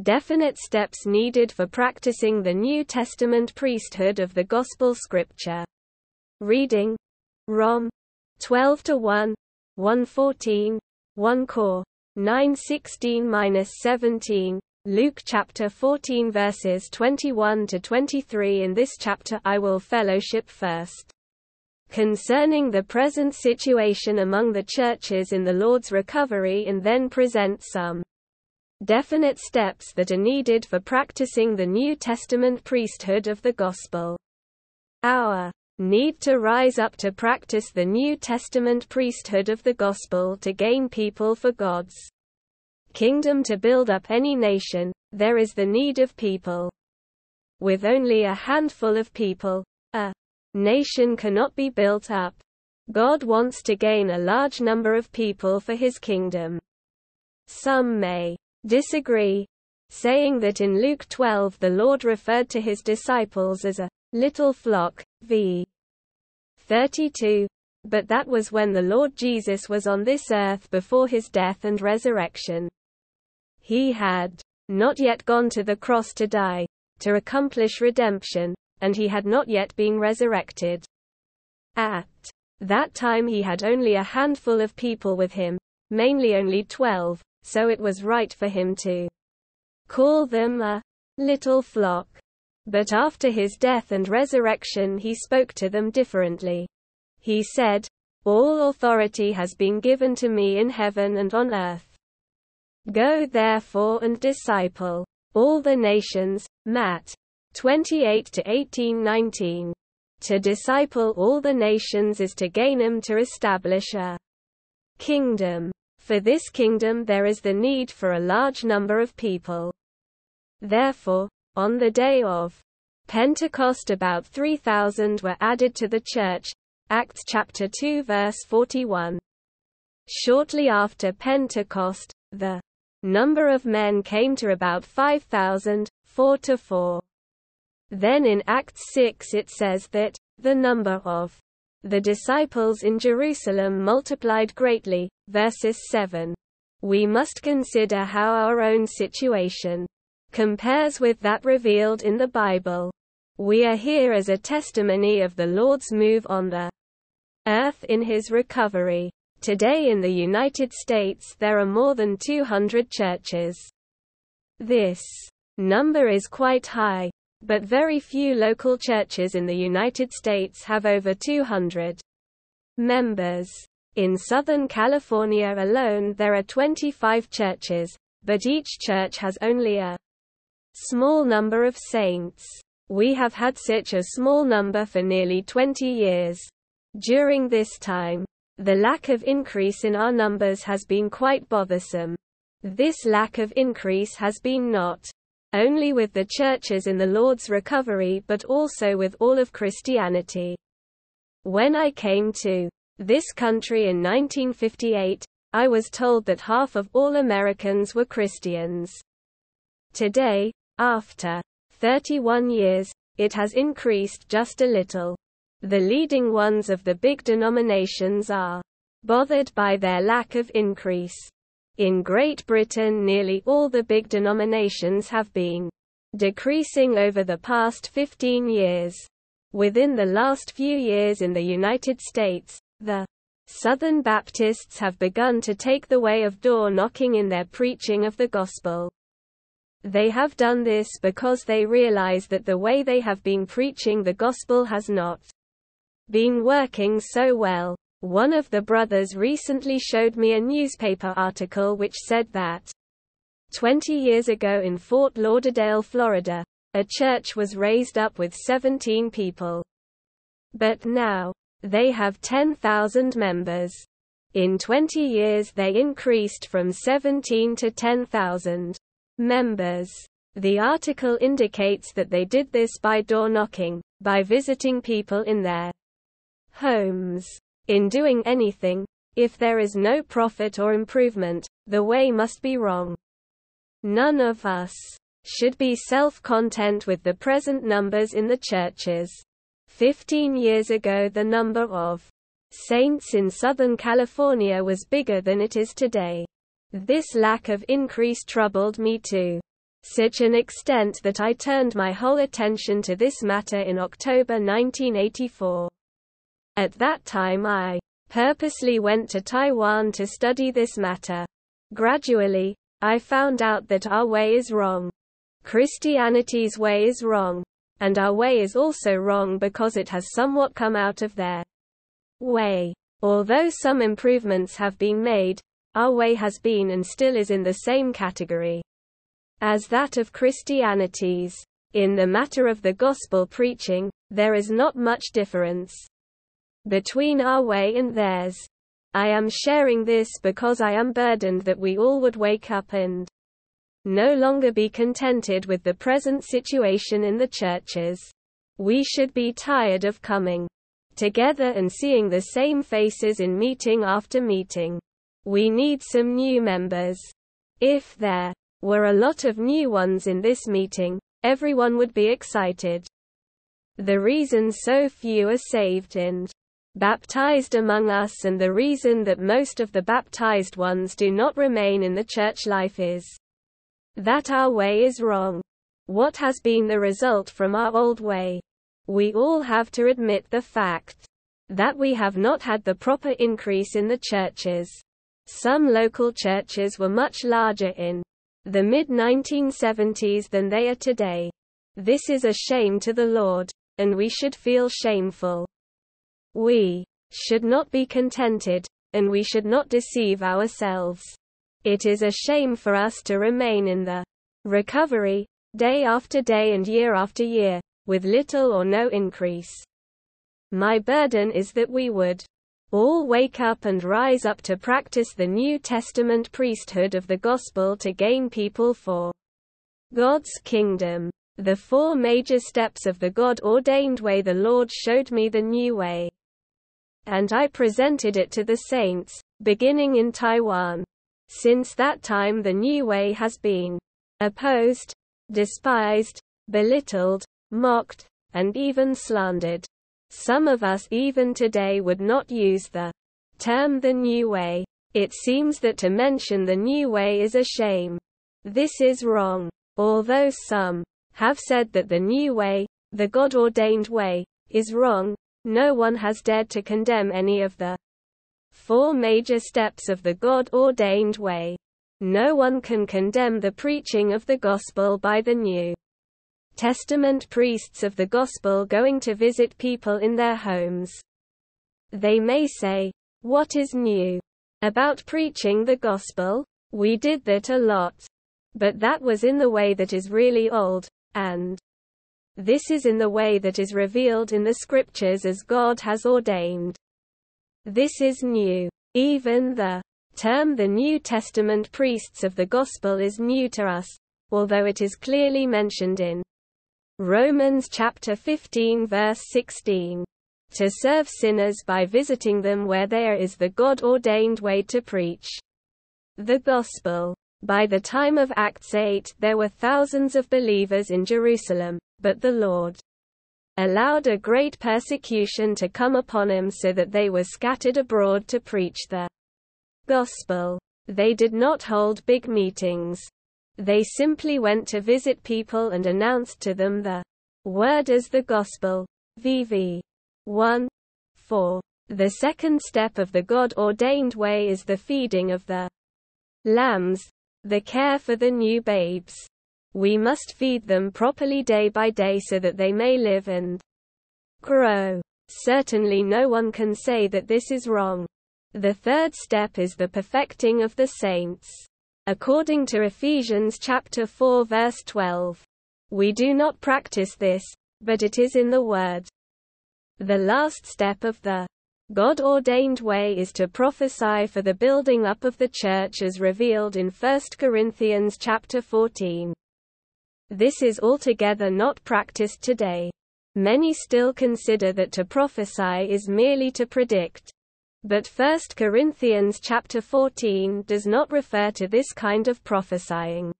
Definite steps needed for practicing the New Testament priesthood of the Gospel Scripture. Reading. Rom. 12 to 1, 114, 1 Cor. 9:16-17, Luke chapter 14 verses 21 to 23 In this chapter I will fellowship first. Concerning the present situation among the churches in the Lord's recovery and then present some definite steps that are needed for practicing the New Testament priesthood of the gospel. Our need to rise up to practice the New Testament priesthood of the gospel to gain people for God's kingdom to build up any nation, there is the need of people. With only a handful of people, a nation cannot be built up. God wants to gain a large number of people for his kingdom. Some may disagree, saying that in Luke 12 the Lord referred to his disciples as a little flock, v. 32, but that was when the Lord Jesus was on this earth before his death and resurrection. He had not yet gone to the cross to die, to accomplish redemption, and he had not yet been resurrected. At that time he had only a handful of people with him, mainly only twelve, so it was right for him to call them a little flock. But after his death and resurrection he spoke to them differently. He said, All authority has been given to me in heaven and on earth. Go therefore and disciple all the nations. Matt 28 to 18 19. To disciple all the nations is to gain them to establish a kingdom. For this kingdom there is the need for a large number of people. Therefore, on the day of Pentecost about 3,000 were added to the church, Acts chapter 2 verse 41. Shortly after Pentecost, the number of men came to about 5,000, 4 to 4. Then in Acts 6 it says that, the number of the disciples in Jerusalem multiplied greatly. Verses 7. We must consider how our own situation compares with that revealed in the Bible. We are here as a testimony of the Lord's move on the earth in his recovery. Today in the United States there are more than 200 churches. This number is quite high, but very few local churches in the United States have over 200 members. In Southern California alone there are 25 churches, but each church has only a small number of saints. We have had such a small number for nearly 20 years. During this time, the lack of increase in our numbers has been quite bothersome. This lack of increase has been not only with the churches in the Lord's recovery but also with all of Christianity. When I came to this country in 1958, I was told that half of all Americans were Christians. Today, after 31 years, it has increased just a little. The leading ones of the big denominations are bothered by their lack of increase. In Great Britain nearly all the big denominations have been decreasing over the past 15 years. Within the last few years in the United States, the Southern Baptists have begun to take the way of door knocking in their preaching of the gospel. They have done this because they realize that the way they have been preaching the gospel has not been working so well. One of the brothers recently showed me a newspaper article which said that 20 years ago in Fort Lauderdale, Florida, a church was raised up with 17 people. But now, they have 10,000 members. In 20 years they increased from 17 to 10,000 members. The article indicates that they did this by door knocking, by visiting people in their homes. In doing anything, if there is no profit or improvement, the way must be wrong. None of us should be self-content with the present numbers in the churches. Fifteen years ago the number of saints in Southern California was bigger than it is today. This lack of increase troubled me too. such an extent that I turned my whole attention to this matter in October 1984. At that time I purposely went to Taiwan to study this matter. Gradually, I found out that our way is wrong. Christianity's way is wrong. And our way is also wrong because it has somewhat come out of their way. Although some improvements have been made, our way has been and still is in the same category as that of Christianity's. In the matter of the gospel preaching, there is not much difference between our way and theirs. I am sharing this because I am burdened that we all would wake up and no longer be contented with the present situation in the churches. We should be tired of coming together and seeing the same faces in meeting after meeting. We need some new members. If there were a lot of new ones in this meeting, everyone would be excited. The reason so few are saved and baptized among us and the reason that most of the baptized ones do not remain in the church life is that our way is wrong. What has been the result from our old way? We all have to admit the fact that we have not had the proper increase in the churches. Some local churches were much larger in the mid 1970s than they are today. This is a shame to the Lord, and we should feel shameful. We should not be contented, and we should not deceive ourselves. It is a shame for us to remain in the recovery, day after day and year after year, with little or no increase. My burden is that we would all wake up and rise up to practice the New Testament priesthood of the gospel to gain people for God's kingdom. The four major steps of the God ordained way the Lord showed me the new way. And I presented it to the saints, beginning in Taiwan. Since that time, the new way has been opposed, despised, belittled, mocked, and even slandered. Some of us even today would not use the term the new way. It seems that to mention the new way is a shame. This is wrong. Although some have said that the new way, the God ordained way, is wrong, no one has dared to condemn any of the four major steps of the God ordained way. No one can condemn the preaching of the gospel by the New Testament priests of the gospel going to visit people in their homes. They may say, What is new about preaching the gospel? We did that a lot. But that was in the way that is really old, and this is in the way that is revealed in the scriptures as God has ordained. This is new. Even the term the New Testament priests of the gospel is new to us, although it is clearly mentioned in Romans chapter 15 verse 16. To serve sinners by visiting them where there is the God ordained way to preach the gospel. By the time of Acts 8, there were thousands of believers in Jerusalem, but the Lord allowed a great persecution to come upon him so that they were scattered abroad to preach the gospel. They did not hold big meetings. They simply went to visit people and announced to them the word as the gospel. VV 1 4. The second step of the God ordained way is the feeding of the lambs, the care for the new babes. We must feed them properly day by day so that they may live and grow. Certainly no one can say that this is wrong. The third step is the perfecting of the saints. According to Ephesians chapter 4 verse 12. We do not practice this, but it is in the Word. The last step of the God ordained way is to prophesy for the building up of the church as revealed in 1 Corinthians chapter 14. This is altogether not practiced today. Many still consider that to prophesy is merely to predict. But 1 Corinthians chapter 14 does not refer to this kind of prophesying.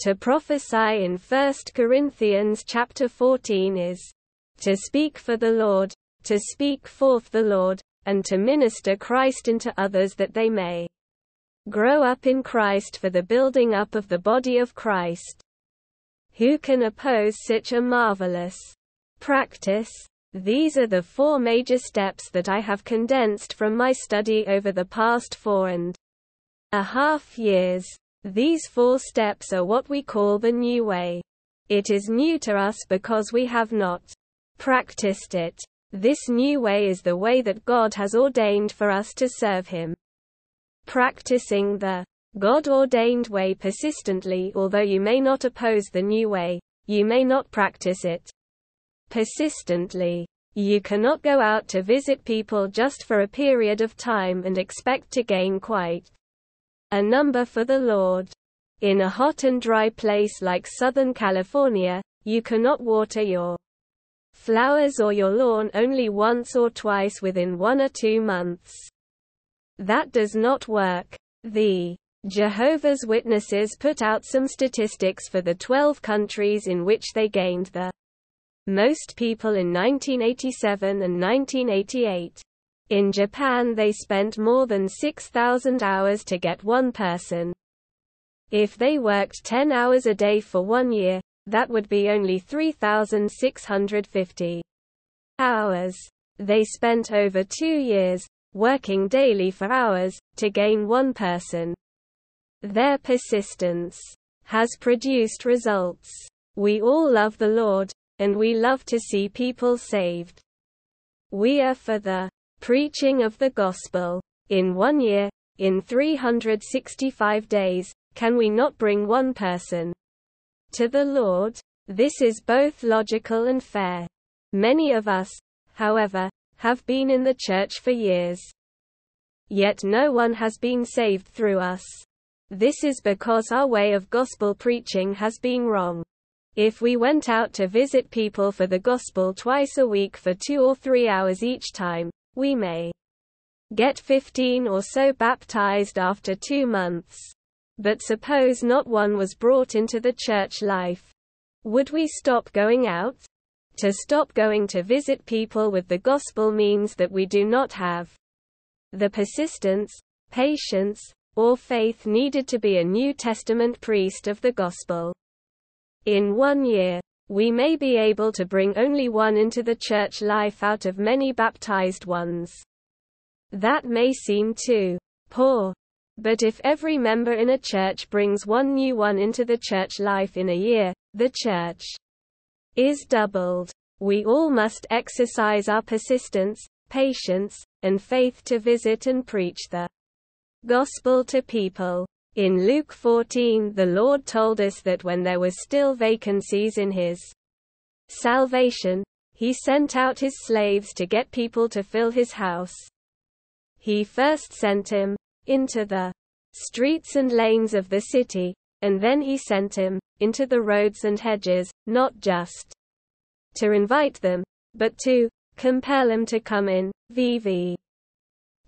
To prophesy in 1 Corinthians chapter 14 is to speak for the Lord, to speak forth the Lord, and to minister Christ into others that they may grow up in Christ for the building up of the body of Christ. Who can oppose such a marvelous practice? These are the four major steps that I have condensed from my study over the past four and a half years. These four steps are what we call the new way. It is new to us because we have not practiced it. This new way is the way that God has ordained for us to serve Him. Practicing the God ordained way persistently, although you may not oppose the new way, you may not practice it persistently. You cannot go out to visit people just for a period of time and expect to gain quite a number for the Lord. In a hot and dry place like Southern California, you cannot water your flowers or your lawn only once or twice within one or two months. That does not work. The Jehovah's Witnesses put out some statistics for the 12 countries in which they gained the most people in 1987 and 1988. In Japan they spent more than 6,000 hours to get one person. If they worked 10 hours a day for one year, that would be only 3,650 hours. They spent over two years, working daily for hours, to gain one person. Their persistence has produced results. We all love the Lord, and we love to see people saved. We are for the preaching of the gospel. In one year, in 365 days, can we not bring one person to the Lord? This is both logical and fair. Many of us, however, have been in the church for years. Yet no one has been saved through us. This is because our way of gospel preaching has been wrong. If we went out to visit people for the gospel twice a week for two or three hours each time, we may get 15 or so baptized after two months. But suppose not one was brought into the church life. Would we stop going out? To stop going to visit people with the gospel means that we do not have the persistence, patience, or faith needed to be a New Testament priest of the gospel. In one year, we may be able to bring only one into the church life out of many baptized ones. That may seem too poor. But if every member in a church brings one new one into the church life in a year, the church is doubled. We all must exercise our persistence, patience, and faith to visit and preach the gospel to people. In Luke 14 the Lord told us that when there was still vacancies in his salvation, he sent out his slaves to get people to fill his house. He first sent him into the streets and lanes of the city, and then he sent him into the roads and hedges, not just to invite them, but to compel them to come in. VV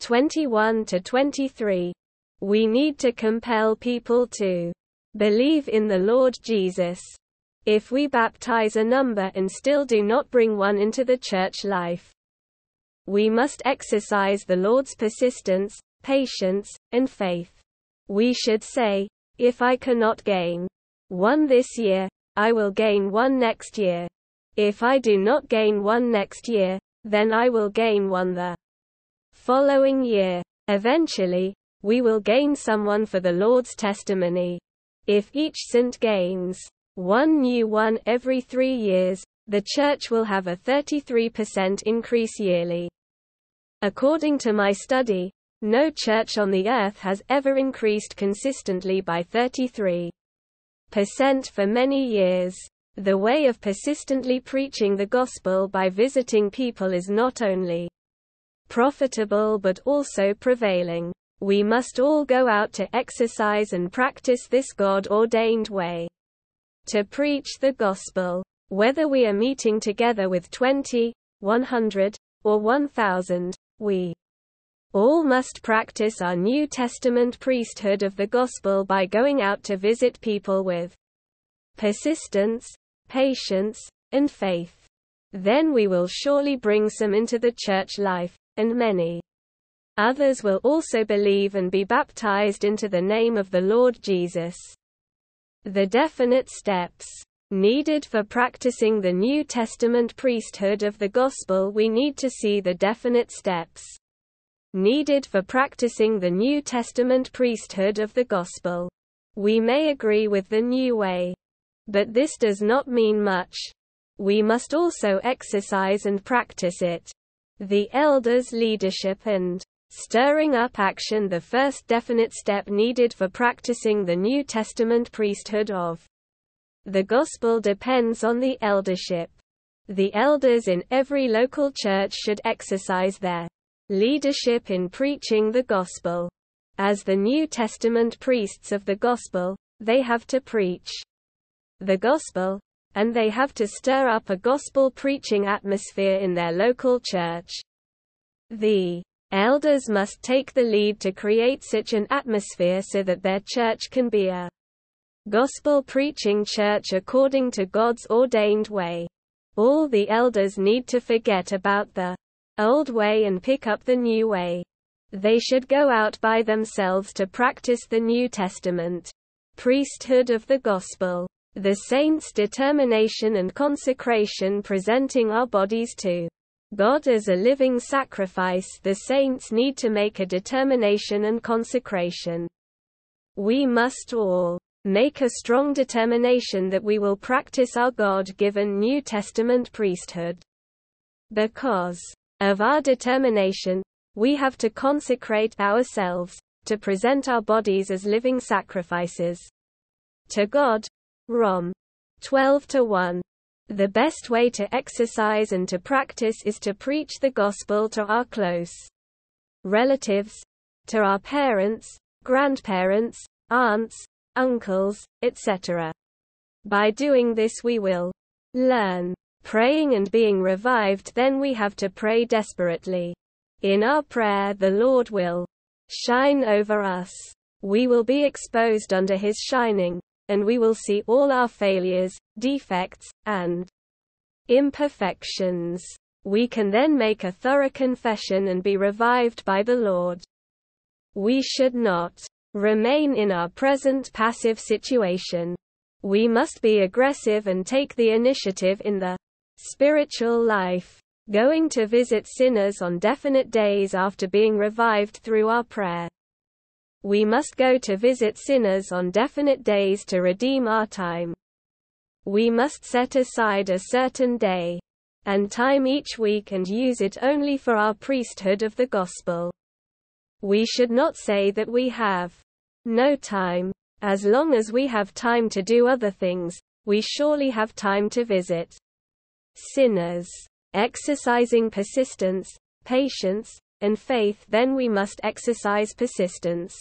21 to 23. We need to compel people to believe in the Lord Jesus. If we baptize a number and still do not bring one into the church life, we must exercise the Lord's persistence, patience, and faith. We should say, if I cannot gain one this year, I will gain one next year. If I do not gain one next year, then I will gain one the following year. Eventually, we will gain someone for the Lord's testimony. If each saint gains one new one every three years, the church will have a 33% increase yearly. According to my study, no church on the earth has ever increased consistently by 33% for many years. The way of persistently preaching the gospel by visiting people is not only profitable but also prevailing. We must all go out to exercise and practice this God ordained way to preach the gospel. Whether we are meeting together with 20, 100, or 1000, we all must practice our New Testament priesthood of the gospel by going out to visit people with persistence, patience, and faith. Then we will surely bring some into the church life, and many others will also believe and be baptized into the name of the Lord Jesus. The definite steps needed for practicing the New Testament priesthood of the Gospel we need to see the definite steps needed for practicing the New Testament priesthood of the Gospel. We may agree with the new way. But this does not mean much. We must also exercise and practice it. The elders' leadership and stirring up action the first definite step needed for practicing the New Testament priesthood of the gospel depends on the eldership. The elders in every local church should exercise their leadership in preaching the gospel. As the New Testament priests of the gospel, they have to preach the gospel, and they have to stir up a gospel preaching atmosphere in their local church. The elders must take the lead to create such an atmosphere so that their church can be a gospel preaching church according to God's ordained way. All the elders need to forget about the old way and pick up the new way. They should go out by themselves to practice the New Testament priesthood of the gospel. The saints' determination and consecration presenting our bodies to God as a living sacrifice the saints need to make a determination and consecration. We must all make a strong determination that we will practice our God-given New Testament priesthood. Because of our determination, we have to consecrate ourselves, to present our bodies as living sacrifices to God. Rom. 12 to 1. The best way to exercise and to practice is to preach the gospel to our close relatives, to our parents, grandparents, aunts, uncles, etc. By doing this we will learn praying and being revived then we have to pray desperately. In our prayer the Lord will shine over us. We will be exposed under his shining, and we will see all our failures, defects, and imperfections. We can then make a thorough confession and be revived by the Lord. We should not remain in our present passive situation. We must be aggressive and take the initiative in the spiritual life. Going to visit sinners on definite days after being revived through our prayer. We must go to visit sinners on definite days to redeem our time. We must set aside a certain day and time each week and use it only for our priesthood of the gospel. We should not say that we have no time. As long as we have time to do other things, we surely have time to visit sinners. Exercising persistence, patience, and faith then we must exercise persistence,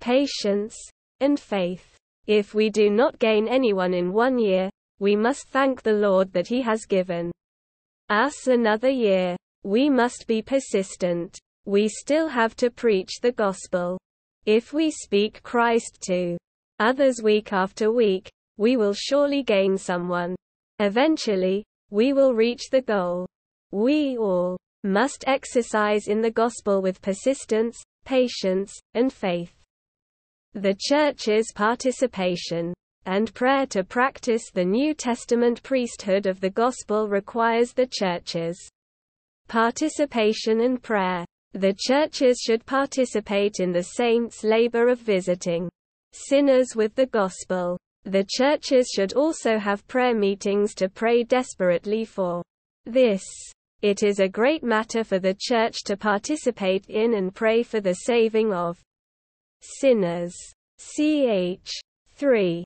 patience, and faith. If we do not gain anyone in one year, we must thank the Lord that He has given us another year. We must be persistent. We still have to preach the gospel. If we speak Christ to others week after week, we will surely gain someone. Eventually, we will reach the goal. We all must exercise in the gospel with persistence, patience, and faith. The Church's participation and prayer to practice the New Testament priesthood of the gospel requires the Church's participation and prayer. The churches should participate in the saints' labor of visiting sinners with the gospel. The churches should also have prayer meetings to pray desperately for this. It is a great matter for the church to participate in and pray for the saving of sinners. Ch. 3.